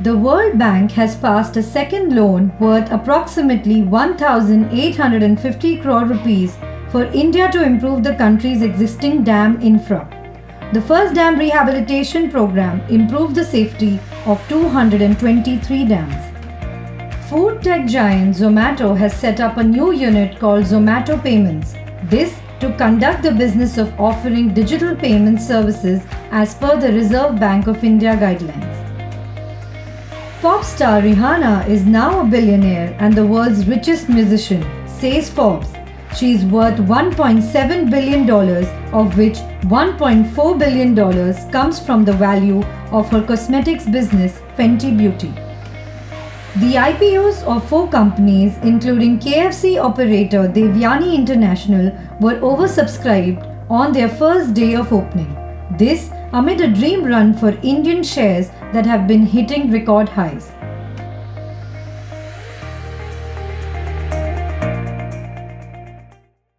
The World Bank has passed a second loan worth approximately 1,850 crore rupees for India to improve the country's existing dam infra. The first dam rehabilitation program improved the safety of 223 dams. Food tech giant Zomato has set up a new unit called Zomato Payments. This to conduct the business of offering digital payment services as per the Reserve Bank of India guidelines. Pop star Rihanna is now a billionaire and the world's richest musician, says Forbes. She is worth $1.7 billion, of which $1.4 billion comes from the value of her cosmetics business, Fenty Beauty. The IPOs of four companies, including KFC operator Devyani International, were oversubscribed on their first day of opening. This amid a dream run for Indian shares that have been hitting record highs.